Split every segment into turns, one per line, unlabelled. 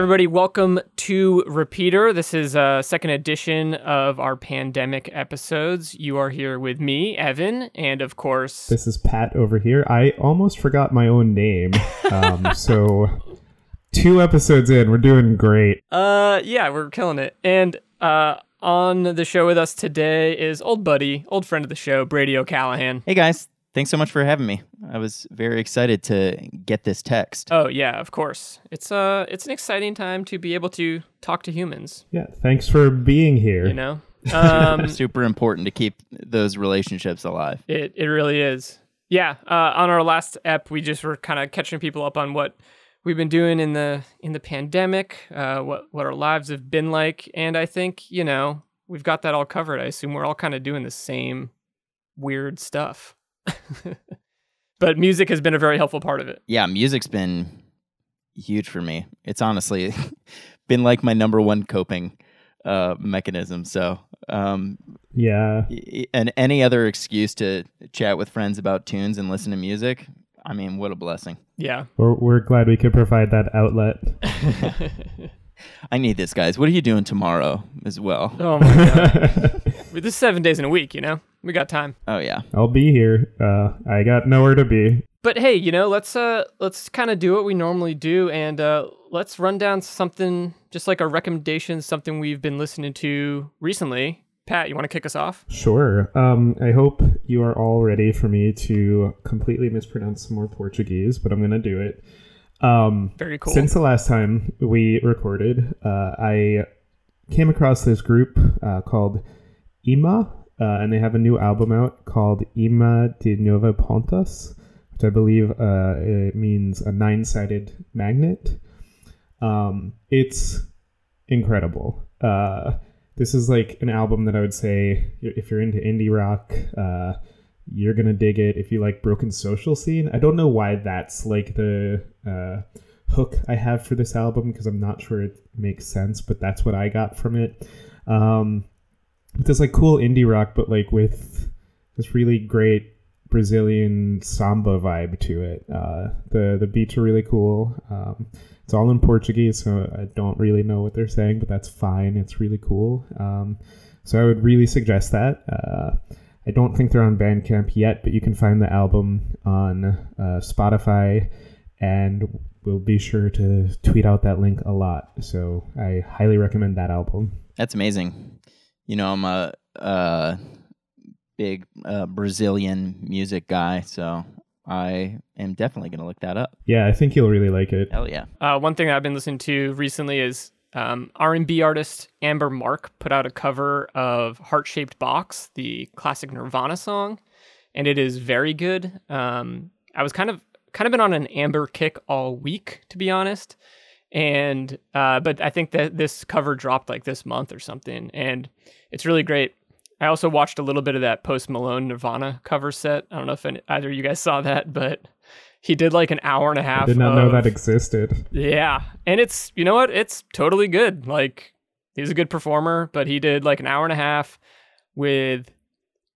everybody. Welcome to Repeater. This is a second edition of our pandemic episodes. You are here with me, Evan, and of course,
This is Pat over here. I almost forgot my own name. Um, so, two episodes in, we're doing great.
uh, yeah, we're killing it. And uh, on the show with us today is old buddy, old friend of the show, Brady O'Callahan.
Hey guys, thanks so much for having me. I was very excited to get this text.
Oh yeah, of course. It's uh, it's an exciting time to be able to talk to humans.
Yeah, thanks for being here.
You know, um,
Super important to keep those relationships alive.
It it really is. Yeah. Uh, on our last ep, we just were kind of catching people up on what we've been doing in the in the pandemic, uh, what what our lives have been like, and I think you know we've got that all covered. I assume we're all kind of doing the same weird stuff. but music has been a very helpful part of it.
Yeah, music's been huge for me. It's honestly been like my number one coping uh, mechanism. So, um,
Yeah,
and any other excuse to chat with friends about tunes and listen to music, I mean, what a blessing.
Yeah.
we're, we're glad we could provide that outlet.
I need this, guys. What are you doing tomorrow as well?
oh my god. This is seven days in a week. You know, we got time.
Oh, yeah.
I'll be here. Uh, I got nowhere to be.
But hey, you know, let's uh let's kind of do what we normally do and uh let's run down something just like a recommendation, something we've been listening to recently. Pat, you want to kick us off?
Sure. Um, I hope you are all ready for me to completely mispronounce some more Portuguese, but I'm going to do it. Um,
Very cool.
Since the last time we recorded, uh, I came across this group uh, called Ima, uh, and they have a new album out called Ima de Nova Pontas, which I believe uh, it means a nine sided magnet. Um, it's incredible. Uh, this is like an album that I would say if you're into indie rock, uh, you're gonna dig it. If you like Broken Social Scene, I don't know why that's like the uh, hook I have for this album because I'm not sure it makes sense, but that's what I got from it. Um, it's like cool indie rock, but like with this really great Brazilian samba vibe to it. Uh, the the beats are really cool. Um, it's all in Portuguese, so I don't really know what they're saying, but that's fine. It's really cool. Um, so I would really suggest that. Uh, I don't think they're on Bandcamp yet, but you can find the album on uh, Spotify, and we'll be sure to tweet out that link a lot. So I highly recommend that album.
That's amazing. You know, I'm a, uh big uh, Brazilian music guy, so I am definitely going to look that up.
Yeah, I think you'll really like it.
Hell yeah.
Uh, one thing I've been listening to recently is um, R&B artist Amber Mark put out a cover of Heart Shaped Box, the classic Nirvana song, and it is very good. Um, I was kind of kind of been on an Amber kick all week, to be honest, and uh, but I think that this cover dropped like this month or something, and it's really great. I also watched a little bit of that Post Malone Nirvana cover set. I don't know if any, either of you guys saw that, but he did like an hour and a half.
I did not know that existed.
yeah. And it's, you know what? It's totally good. Like, he's a good performer, but he did like an hour and a half with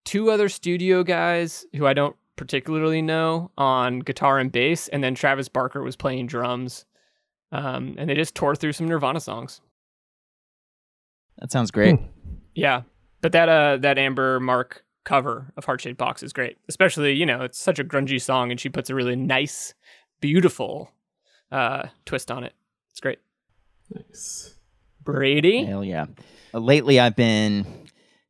two other studio guys who I don't particularly know on guitar and bass. And then Travis Barker was playing drums. Um, and they just tore through some Nirvana songs.
That sounds great.
Hmm.
Yeah. But that, uh, that Amber Mark cover of Heart Shaped Box is great. Especially, you know, it's such a grungy song and she puts a really nice, beautiful, uh, twist on it. It's great.
Nice.
Brady?
Hell yeah. Uh, lately, I've been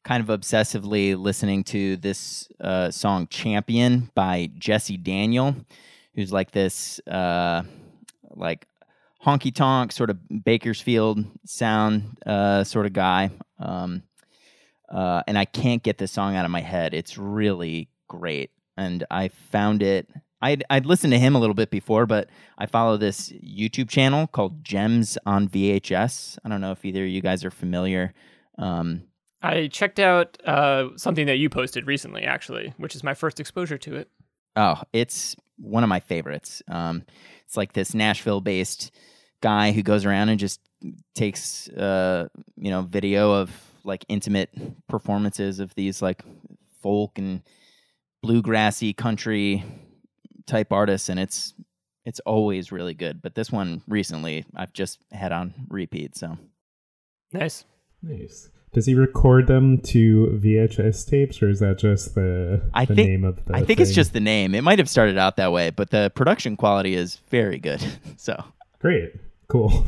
kind of obsessively listening to this uh, song Champion by Jesse Daniel, who's like this, uh, like, honky tonk sort of Bakersfield sound uh, sort of guy. Um, uh, and I can't get this song out of my head. It's really great. And I found it. I'd, I'd listened to him a little bit before, but I follow this YouTube channel called Gems on VHS. I don't know if either of you guys are familiar. Um,
I checked out uh, something that you posted recently, actually, which is my first exposure to it.
Oh, it's one of my favorites. Um, it's like this Nashville-based guy who goes around and just takes, uh, you know, video of like intimate performances of these like folk and bluegrassy country type artists, and it's it's always really good. But this one recently, I've just had on repeat. So
Nice.
Nice. Does he record them to VHS tapes, or is that just the,
I
the
think-
name of the?
I think it's just the name. It might have started out that way, but the production quality is very good. so
great. Cool.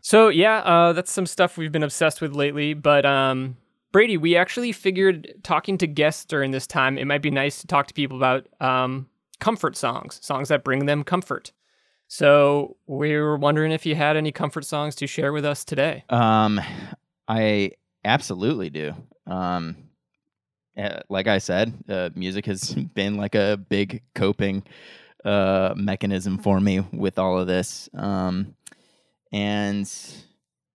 So yeah, uh, that's some stuff we've been obsessed with lately. But um, Brady, we actually figured talking to guests during this time, it might be nice to talk to people about um, comfort songs, songs that bring them comfort. So we were wondering if you had any comfort songs to share with us today.
Um, I absolutely do. Um, uh, like I said, uh, music has been like a big coping uh, mechanism for me with all of this. Um, and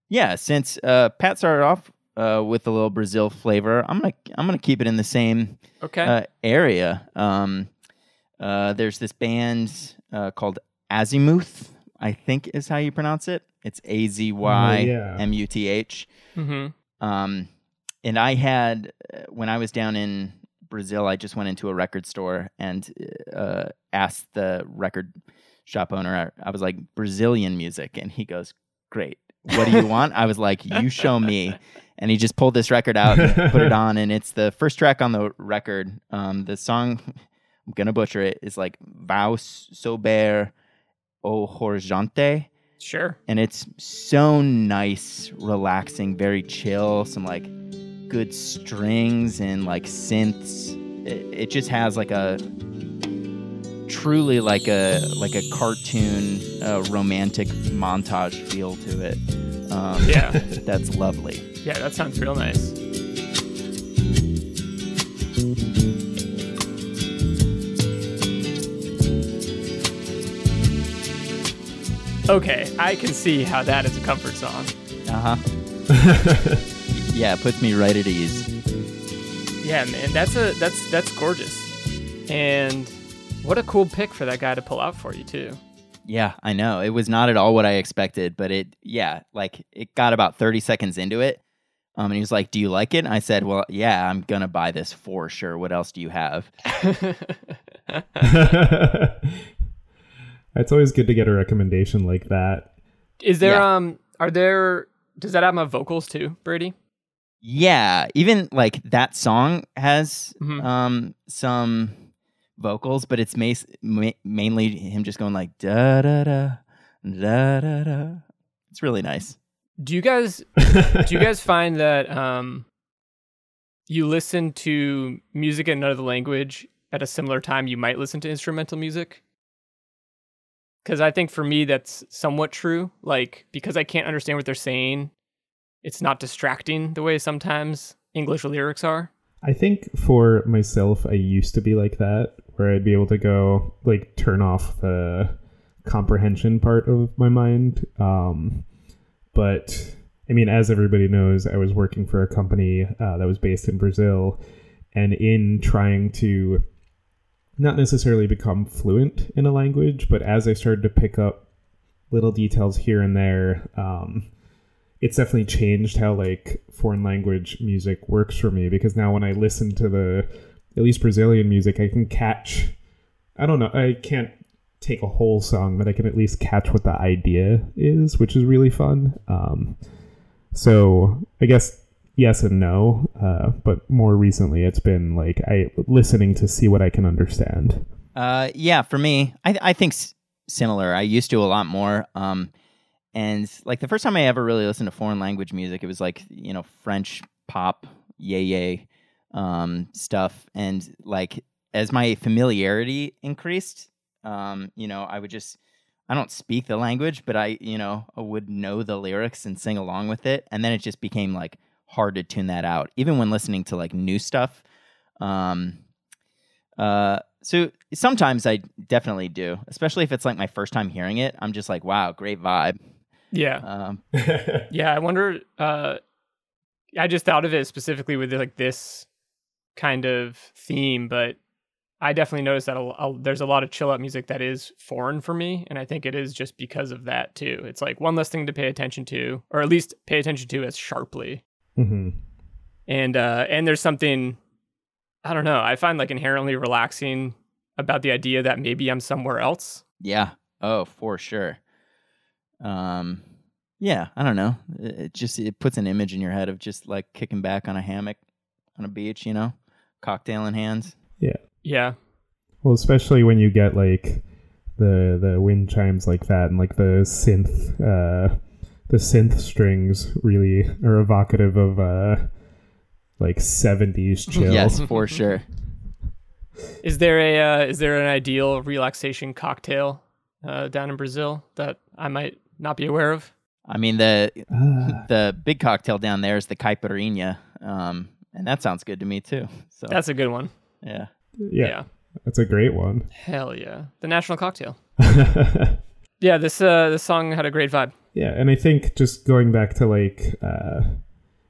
yeah, since uh, Pat started off uh, with a little Brazil flavor, I'm gonna I'm gonna keep it in the same
Okay.
uh, area. Um, uh, there's this band uh, called Azymuth, I think is how you pronounce it. It's A Z Y. M U T H.
mm-hmm.
Um, and I had uh, when I was down in Brazil, I just went into a record store and uh, asked the record shop owner. I was like Brazilian music, and he goes, "Great, what do you want?" I was like, "You show me." And he just pulled this record out and put it on, and it's the first track on the record. Um, the song, I'm gonna butcher it, is like "Vôo Sobre o Horizonte."
Sure.
and it's so nice, relaxing, very chill. Some like good strings and like synths. It, it just has like a truly like a like a cartoon uh, romantic montage feel to it. Um,
Yeah.
that's lovely.
yeah, that sounds real nice. Okay, I can see how that is a comfort song.
Uh huh. Yeah, it puts me right at ease.
Yeah, man, that's a that's that's gorgeous. And what a cool pick for that guy to pull out for you too.
Yeah, I know. It was not at all what I expected, but it, yeah, like it got about 30 seconds into it. Um, and he was like, Do you like it? And I said, Well, yeah, I'm going to buy this for sure. What else do you have?
it's always good to get a recommendation like that.
Is there
Yeah.
um are there does that have my vocals too, Brady?
Yeah, even like that song has
Mhm.
um, some vocals, but it's mas- ma- mainly him just going like da da da da da da. It's really nice.
Do you guys do you guys find that um you listen to music in another language at a similar time you might listen to instrumental music? Cuz I think for me that's somewhat true. Like because I can't understand what they're saying, it's not distracting the way sometimes English lyrics are.
I think for myself, I used to be like that, where I'd be able to go like turn off the comprehension part of my mind. Um, but I mean, as everybody knows, I was working for a company uh, that was based in Brazil, and in trying to not necessarily become fluent in a language, but as I started to pick up little details here and there, um, it's definitely changed how like foreign language music works for me because now when I listen to the at least Brazilian music, I can catch. I don't know. I can't take a whole song, but I can at least catch what the idea is, which is really fun. Um, so I guess yes and no, uh, but more recently it's been like I listening to see what I can understand.
Uh, yeah, for me, I I think s- similar. I used to a lot more. Um, and like the first time I ever really listened to foreign language music, it was like you know French pop, yay yay, um, stuff. And like as my familiarity increased, um, you know, I would just I don't speak the language, but I you know I would know the lyrics and sing along with it, and then it just became like hard to tune that out, even when listening to like new stuff. Um, uh, so sometimes I definitely do, especially if it's like my first time hearing it. I'm just like, wow, great vibe.
Yeah.
Um,
Yeah, I wonder. Uh, I just thought of it specifically with like this kind of theme, but I definitely noticed that a, a- there's a lot of chill out music that is foreign for me, and I think it is just because of that too. It's like one less thing to pay attention to, or at least pay attention to as sharply.
hmm
And uh, and there's something I don't know. I find like inherently relaxing about the idea that maybe I'm somewhere else.
yeah, Oh, for sure. Um, yeah, I don't know. It, it just it puts an image in your head of just like kicking back on a hammock on a beach, you know, cocktail in hands.
Yeah. Yeah.
Well, especially when you get like the the wind chimes like that and like the synth uh the synth strings really are evocative of uh like 70s chill.
Yes, for sure.
Is there a uh, is there an ideal relaxation cocktail uh, down in Brazil that I might not be aware of?
I mean the
Ah,
the big cocktail down there is the caipirinha, um, and that sounds good to me too. So
That's a good one.
yeah,
yeah, yeah. that's a great one.
Hell yeah. The national cocktail.
yeah,
Yeah, this uh this song had a great vibe.
Yeah, and I think just going back to like uh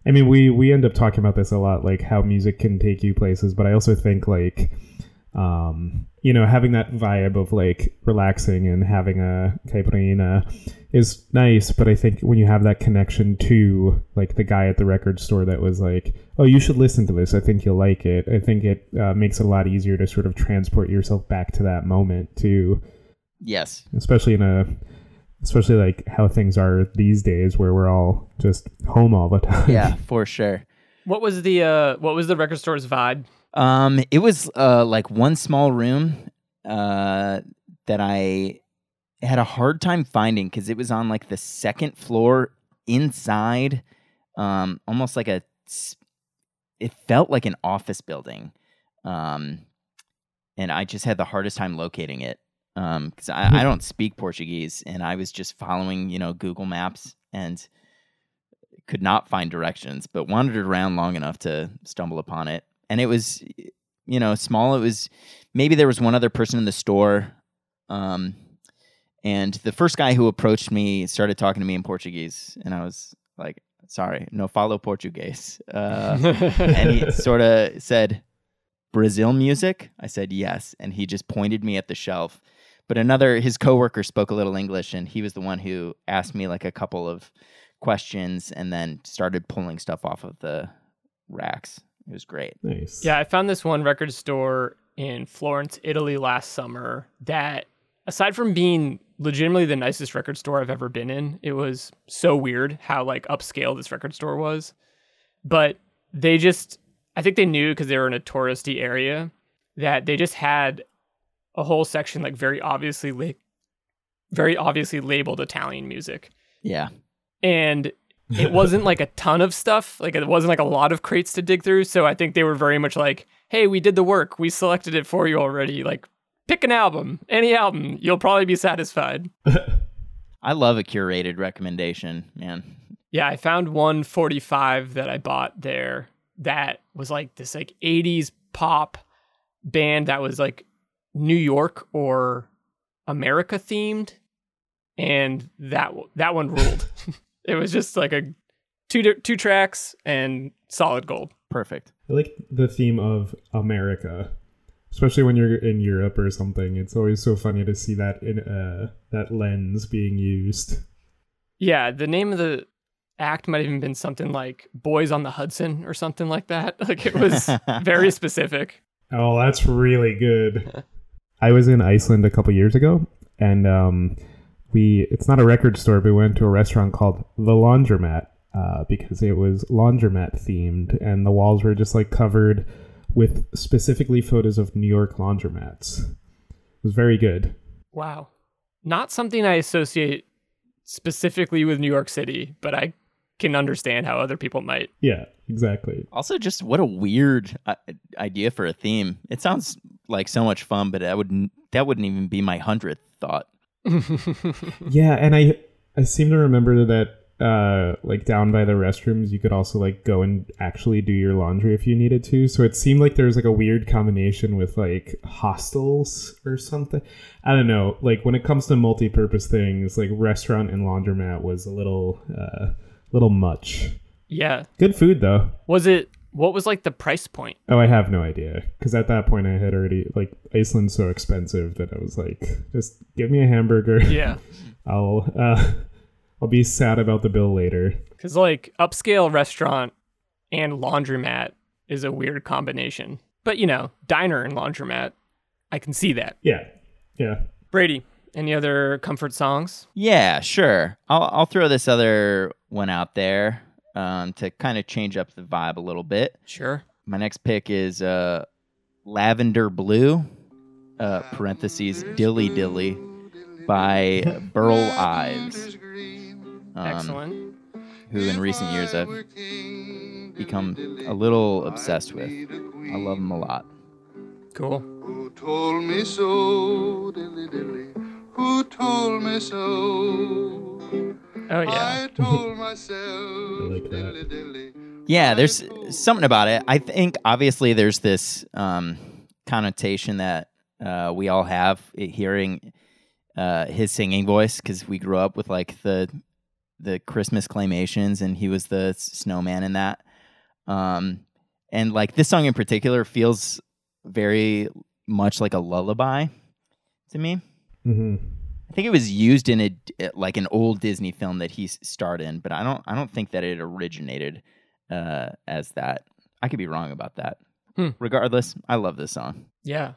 I mean we we end up talking about this a lot like how music can take you places, but I also think like um you know having that vibe of like relaxing and having a caipirinha is nice but i think when you have that connection to like the guy at the record store that was like oh you should listen to this i think you'll like it i think it uh, makes it a lot easier to sort of transport yourself back to that moment too
yes,
especially in a especially like how things are these days where we're all just home all the time
yeah, for sure.
What was the uh what was the record store's vibe?
Um, it was uh like one small room uh that I had a hard time finding because it was on like the second floor inside, um, almost like a. It felt like an office building, um, and I just had the hardest time locating it because I, I don't speak Portuguese, and I was just following you know Google Maps and could not find directions, but wandered around long enough to stumble upon it. And it was, you know, small. It was maybe there was one other person in the store. Um, and the first guy who approached me started talking to me in Portuguese, and I was like, "Sorry, no follow Portuguese." Uh, and he sort of said, "Brazil music." I said, "Yes," and he just pointed me at the shelf. But another, his coworker spoke a little English, and he was the one who asked me like a couple of questions, and then started pulling stuff off of the racks. It was great.
nice
Yeah, I found this one record store in Florence, Italy last summer that aside from being legitimately the nicest record store I've ever been in, it was so weird how like upscale this record store was. But they just I think they knew because they were in a touristy area that they just had a whole section like very obviously la- very obviously labeled Italian music.
Yeah.
And it wasn't like a ton of stuff. Like it wasn't like a lot of crates to dig through. So I think they were very much like, hey, we did the work. We selected it for you already. Like, pick an album, any album. You'll probably be satisfied.
I love a curated recommendation, man.
Yeah, I found one 45 that I bought there that was like this like 80s pop band that was like New York or America themed and that that one ruled. It was just like a two two tracks and solid gold.
Perfect.
I like the theme of America, especially when you're in Europe or something. It's always so funny to see that in uh, that lens being used.
Yeah, the name of the act might have even been something like Boys on the Hudson or something like that. Like it was very specific.
Oh, that's really good. I was in Iceland a couple years ago, and um, we it's not a record store, but we went to a restaurant called the Laundromat uh, because it was laundromat themed, and the walls were just like covered with specifically photos of New York laundromats. It was very good.
Wow. Not something I associate specifically with New York City, but I can understand how other people might.
Yeah, exactly.
Also, just what a weird uh, idea for a theme. It sounds like so much fun, but I wouldn't that wouldn't even be my hundredth thought.
Yeah, and I I seem to remember that uh like down by the restrooms you could also like go and actually do your laundry if you needed to. So it seemed like there was like a weird combination with like hostels or something. I don't know. Like when it comes to multi-purpose things, like restaurant and laundromat was a little uh little much.
yeah.
Good food though.
Was it what was like the price point?
Oh, I have no idea because at that point I had already like Iceland's so expensive that I was like, just give me a hamburger.
Yeah.
I'll uh, I'll be sad about the bill later.
Cuz like upscale restaurant and laundromat is a weird combination. But you know, diner and laundromat, I can see that.
Yeah, yeah.
Brady, Any other comfort songs?
Yeah, sure. I'll I'll throw this other one out there um, to kind of change up the vibe a little bit.
Sure.
My next pick is uh, Lavender Blue, uh, parentheses Dilly Dilly, by Burl Ives. Um,
Excellent.
Who in recent years I've become a little obsessed with. I love him a lot.
Cool.
Who told me so, dilly dilly? Who told me so?
Oh yeah.
I told myself,
like
dilly dilly.
Yeah, there's something about it. I think obviously there's this um, connotation that uh, we all have hearing uh, his singing voice because we grew up with like the the Christmas claymations, and he was the snowman in that. Um, and like this song in particular feels very much like a lullaby to me.
hmm
I think it was used in a like an old Disney film that he starred in, but I don't I don't think that it originated uh, as that. I could be wrong about that.
Hmm.
Regardless, I love this song.
Yeah.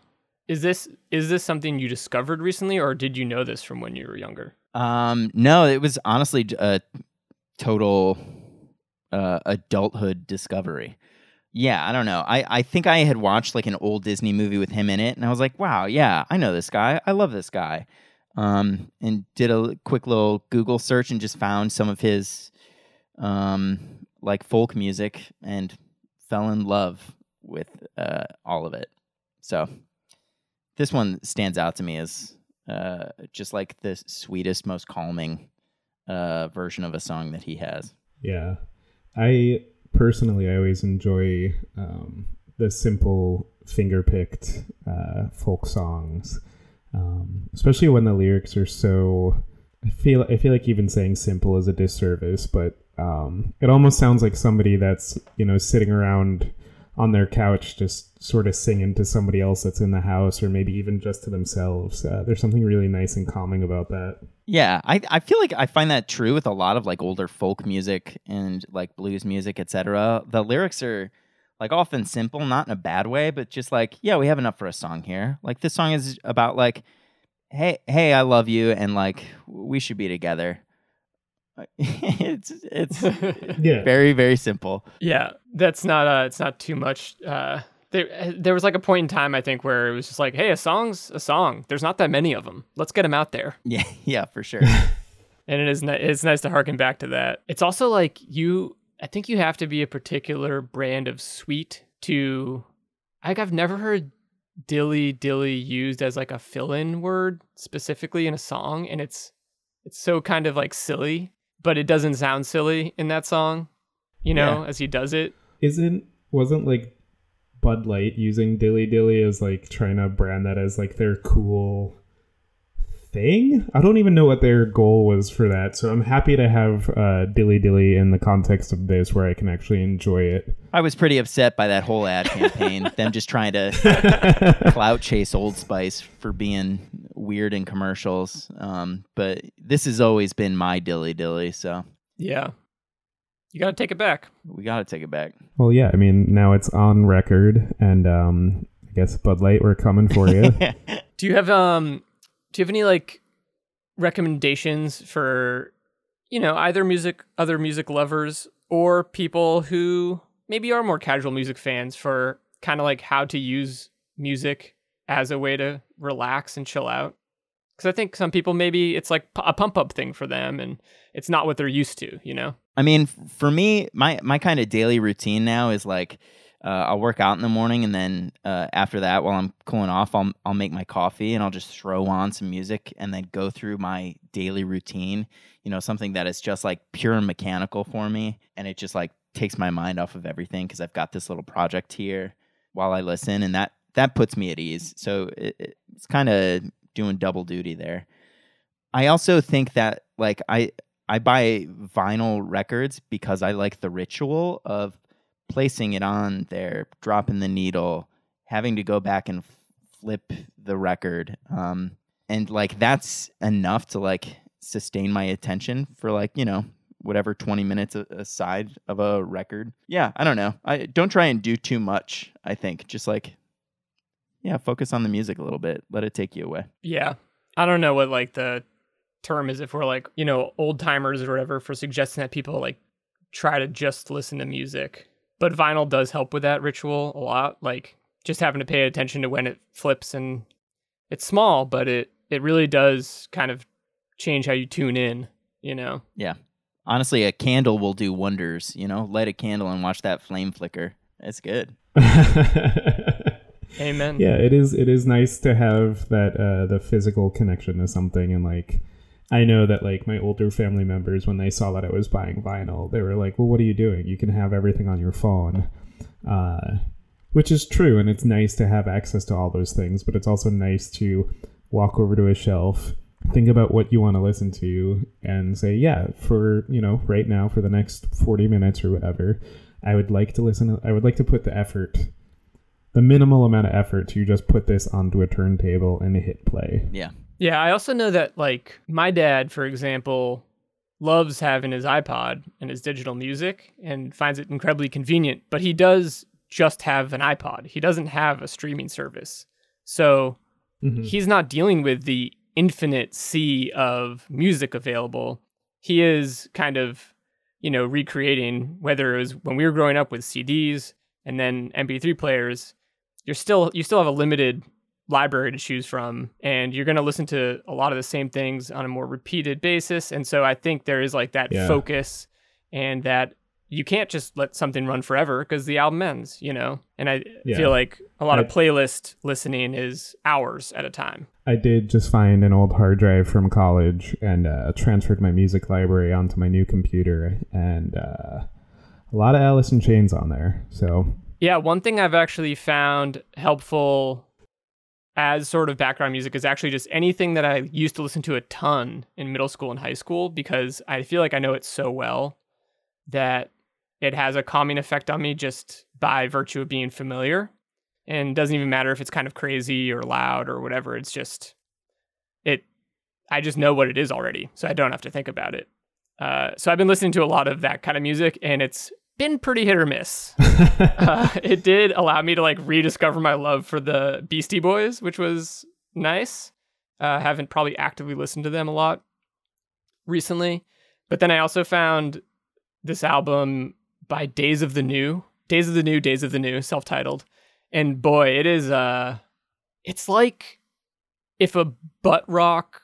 Is this is this something you discovered recently, or did you know this from when you were younger?
Um, no, it was honestly a total uh, adulthood discovery. Yeah, I don't know. I, I think I had watched like an old Disney movie with him in it, and I was like, wow, yeah, I know this guy. I love this guy. Um, and did a quick little Google search and just found some of his um, like folk music and fell in love with uh, all of it. So this one stands out to me as uh, just like the sweetest, most calming uh, version of a song that he has.
Yeah. I personally, I always enjoy um, the simple finger picked uh, folk songs, um, especially when the lyrics are so. I feel I feel like even saying simple is a disservice, but um, it almost sounds like somebody that's you know sitting around on their couch just sort of singing to somebody else that's in the house, or maybe even just to themselves. Uh, there's something really nice and calming about that.
Yeah, I, I feel like I find that true with a lot of like older folk music and like blues music, etc. The lyrics are like often simple, not in a bad way, but just like, yeah, we have enough for a song here. Like this song is about like, hey, hey, I love you, and like we should be together. it's it's
Yeah.
very very simple.
Yeah, that's not uh it's not too much uh there there was like a point in time I think where it was just like, hey, a song's a song. There's not that many of them. Let's get them out there.
Yeah, yeah, for sure.
And it is ni- it's nice to harken back to that. It's also like you I think you have to be a particular brand of sweet to like I've never heard dilly dilly used as like a fill-in word specifically in a song and it's it's so kind of like silly, but it doesn't sound silly in that song, you know, as he does it.
isn't wasn't like Bud Light using Dilly Dilly as like trying to brand that as like their cool thing? I don't even know what their goal was for that. So I'm happy to have uh, Dilly Dilly in the context of this where I can actually enjoy it.
I was pretty upset by that whole ad campaign. them just trying to clout chase Old Spice for being weird in commercials. Um, but this has always been my dilly dilly, so
Yeah. You got to take it back.
we got to take it back.
Well, yeah, I mean now it's on record, and um, I guess Bud Light, we're coming for you.
Do you have um do you have any like recommendations for you know, either music other music lovers or people who maybe are more casual music fans for kind of like how to use music as a way to relax and chill out? Cuz I think some people maybe it's like a pump up thing for them and it's not what they're used to, you know.
I mean, for me, my my kind of daily routine now is like uh, I'll work out in the morning, and then uh, after that, while I'm cooling off, I'll I'll make my coffee, and I'll just throw on some music, and then go through my daily routine. You know, something that is just like pure mechanical for me, and it just like takes my mind off of everything because I've got this little project here while I listen, and that that puts me at ease. So it, it- it's kind of doing double duty there. I also think that like I I buy vinyl records because I like the ritual of placing it on there, dropping the needle, having to go back and flip the record. Um, and like that's enough to like sustain my attention for like, you know, whatever 20 minutes aside of a record. Yeah, I don't know. I don't try and do too much, I think. Just like yeah, focus on the music a little bit. Let it take you away.
Yeah. I don't know what like the term is if we're like, you know, old timers or whatever for suggesting that people like try to just listen to music. But vinyl does help with that ritual a lot. Like just having to pay attention to when it flips and it's small, but it it really does kind of change how you tune in, you know.
Yeah. Honestly, a candle will do wonders. You know, light a candle and watch that flame flicker. It's good.
Amen.
yeah, it is. It is nice to have that uh, the physical connection to something, and like I know that like my older family members, when they saw that I was buying vinyl, they were like, "Well, what are you doing? You can have everything on your phone," uh, which is true, and it's nice to have access to all those things. But it's also nice to walk over to a shelf, think about what you want to listen to, and say, "Yeah, for you know, right now for the next forty minutes or whatever." I would like to listen. I would like to put the effort the minimal amount of effort to just put this onto a turntable and hit play.
Yeah.
Yeah, I also know that like my dad, for example, loves having his iPod and his digital music and finds it incredibly convenient, but he does just have an iPod. He doesn't have a streaming service. So
Mhm.
he's not dealing with the infinite sea of music available. He is kind of, you know, recreating whether it was when we were growing up with CDs and then MP3 players, you're still you still have a limited library to choose from and you're going to listen to a lot of the same things on a more repeated basis and so I think there is like that
Yeah.
focus and that you can't just let something run forever because the album ends, you know. And I
Yeah.
feel like a lot of playlist listening is hours at a time.
I did just find an old hard drive from college and uh, transferred my music library onto my new computer, and uh, a lot of Alice in Chains on there. So
Yeah, one thing I've actually found helpful as sort of background music is actually just anything that I used to listen to a ton in middle school and high school because I feel like I know it so well that it has a calming effect on me just by virtue of being familiar. And doesn't even matter if it's kind of crazy or loud or whatever. It's just it I just know what it is already, so I don't have to think about it. Uh, so I've been listening to a lot of that kind of music, and it's been pretty hit or miss uh, it did allow me to like rediscover my love for the Beastie Boys, which was nice. Uh, haven't probably actively listened to them a lot recently, but then I also found this album by Days of the New, Days of the New, Days of the New, self-titled, and boy, it is uh, it's like if a butt rock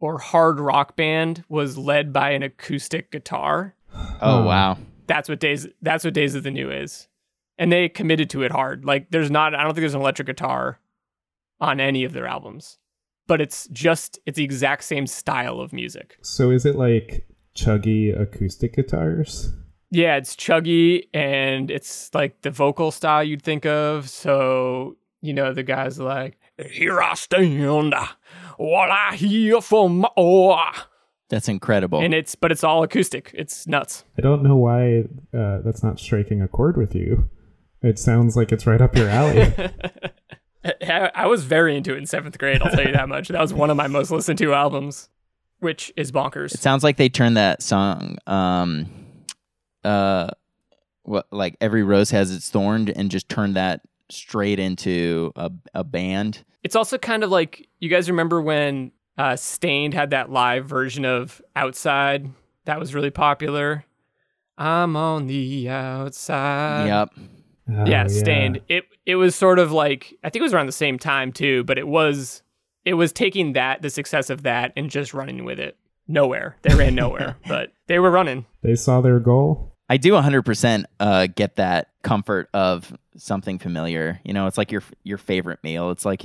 or hard rock band was led by an acoustic guitar
Oh
Huh.
wow.
That's what days that's what days of the new is. And they committed to it hard. Like there's not i don't think there's an electric guitar on any of their albums but it's just it's the exact same style of music.
So is it like chuggy acoustic guitars?
yeah it's chuggy and it's like the vocal style you'd think of. So you know the guys like here i stand while i hear from my oar
That's incredible.
and it's but it's all acoustic it's nuts
I don't know why uh, that's not striking a chord with you. It sounds like it's right up your alley.
I, I was very into it in seventh grade. I'll tell you that much. That was one of my most listened to albums, which is bonkers.
It sounds like they turned that song, um, uh, what like every rose has its thorn, and just turned that straight into a a band.
It's also kind of like you guys remember when uh, Staind had that live version of Outside that was really popular. I'm on the outside.
yep.
Oh,
yeah, Staind. It it was sort of like I think it was around the same time too, but it was it was taking that the success of that and just running with it. Nowhere. They ran nowhere, but they were running.
They saw their goal.
I do 100% uh, get that comfort of something familiar. You know, it's like your your favorite meal. It's like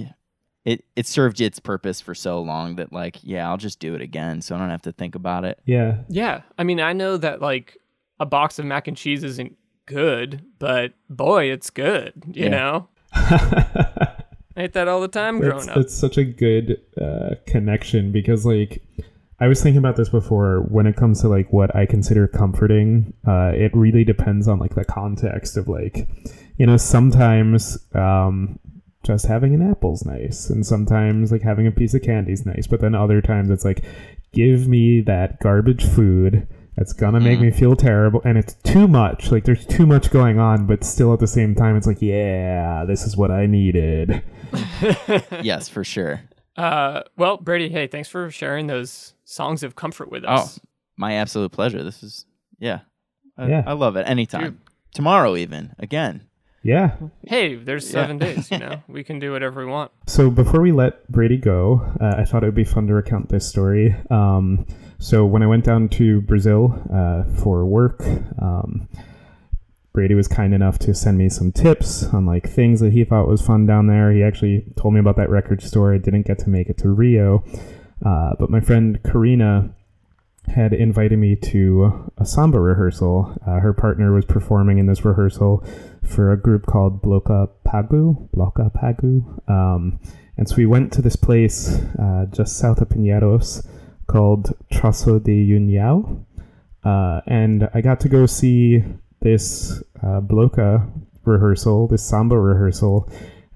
it it served its purpose for so long that like, yeah, I'll just do it again, so I don't have to think about it.
Yeah.
Yeah, I mean, I know that like a box of mac and cheese isn't good, but boy, it's good. You
Yeah.
know, I ate that all the time growing
That's,
up.
that's such a good uh, connection because like I was thinking about this before when it comes to like what I consider comforting uh, it really depends on like the context of like you know sometimes um, just having an apple's nice and sometimes like having a piece of candy's nice but then other times it's like give me that garbage food that's gonna make
Mhm.
me feel terrible and it's too much like there's too much going on but still at the same time it's like yeah this is what i needed
yes, for sure.
Uh, well, Brady, hey, thanks for sharing those songs of comfort with us
Oh,
us.
my absolute pleasure. This is yeah. I,
Yeah.
I love it. Anytime.
Dude.
Tomorrow even. Again.
Yeah.
Hey, there's
Yeah.
seven days. You know, we can do whatever we want.
So before we let Brady go, uh, I thought it would be fun to recount this story. Um, so when I went down to Brazil uh, for work, um, Brady was kind enough to send me some tips on like things that he thought was fun down there. He actually told me about that record store. I didn't get to make it to Rio, uh, but my friend Karina had invited me to a samba rehearsal. Uh, her partner was performing in this rehearsal for a group called Bloco Pagu. Bloco Pagu. Um, and so we went to this place uh, just south of Pinheiros called Traço de União. Uh, and I got to go see this uh, Bloco rehearsal, this samba rehearsal.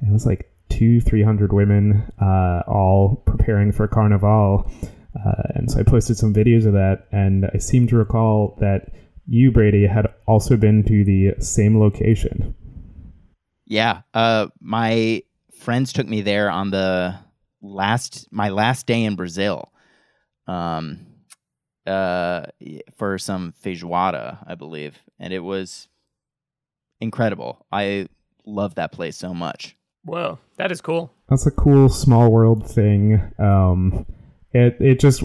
It was like two, three hundred women, uh, all preparing for Carnival. Uh, and so I posted some videos of that, and I seem to recall that you, Brady, had also been to the same location.
Yeah. Uh my friends took me there on the last my last day in Brazil. Um uh for some feijoada, I believe. And it was incredible. I love that place so much.
Whoa, that is cool.
That's a cool small world thing. Um, it it just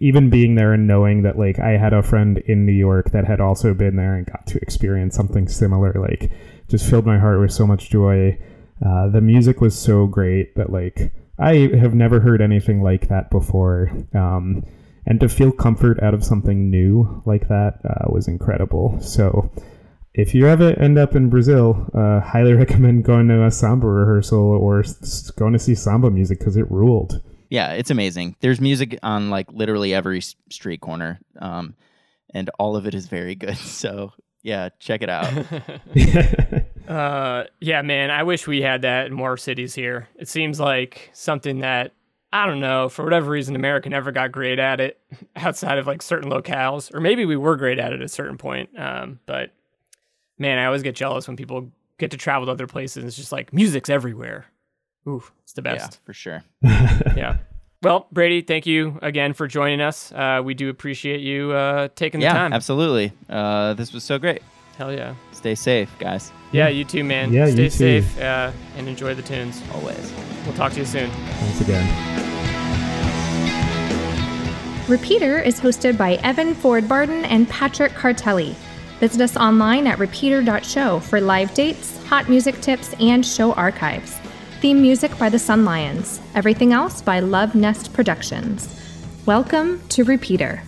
even being there and knowing that like I had a friend in New York that had also been there and got to experience something similar, like just filled my heart with so much joy. Uh, the music was so great that like I have never heard anything like that before. Um, and to feel comfort out of something new like that uh, was incredible. So if you ever end up in Brazil, uh, highly recommend going to a samba rehearsal or going to see samba music because it ruled.
Yeah, it's amazing. There's music on like literally every s- street corner. Um and all of it is very good. So, yeah, check it out.
Uh, yeah, man, I wish we had that in more cities here. It seems like something that I don't know for whatever reason America never got great at it outside of like certain locales, or maybe we were great at it at a certain point. Um, but man, I always get jealous when people get to travel to other places. and It's just like music's everywhere. Ooh, it's the
yeah,
best.
for sure.
Yeah. Well, Brady, thank you again for joining us. Uh, we do appreciate you uh, taking the
Yeah,
time.
absolutely. Uh this was so great.
Hell yeah.
Stay safe, guys.
Yeah, you too, man.
Yeah,
Stay
you too.
safe uh, and enjoy the tunes.
Always.
We'll talk to you soon.
Thanks again.
Repeater is hosted by Evan Ford Barden and Patrick Cartelli. Visit us online at repeater.show for live dates, hot music tips, and show archives. Theme music by the Sun Lions. Everything else by Love Nest Productions. Welcome to Repeater.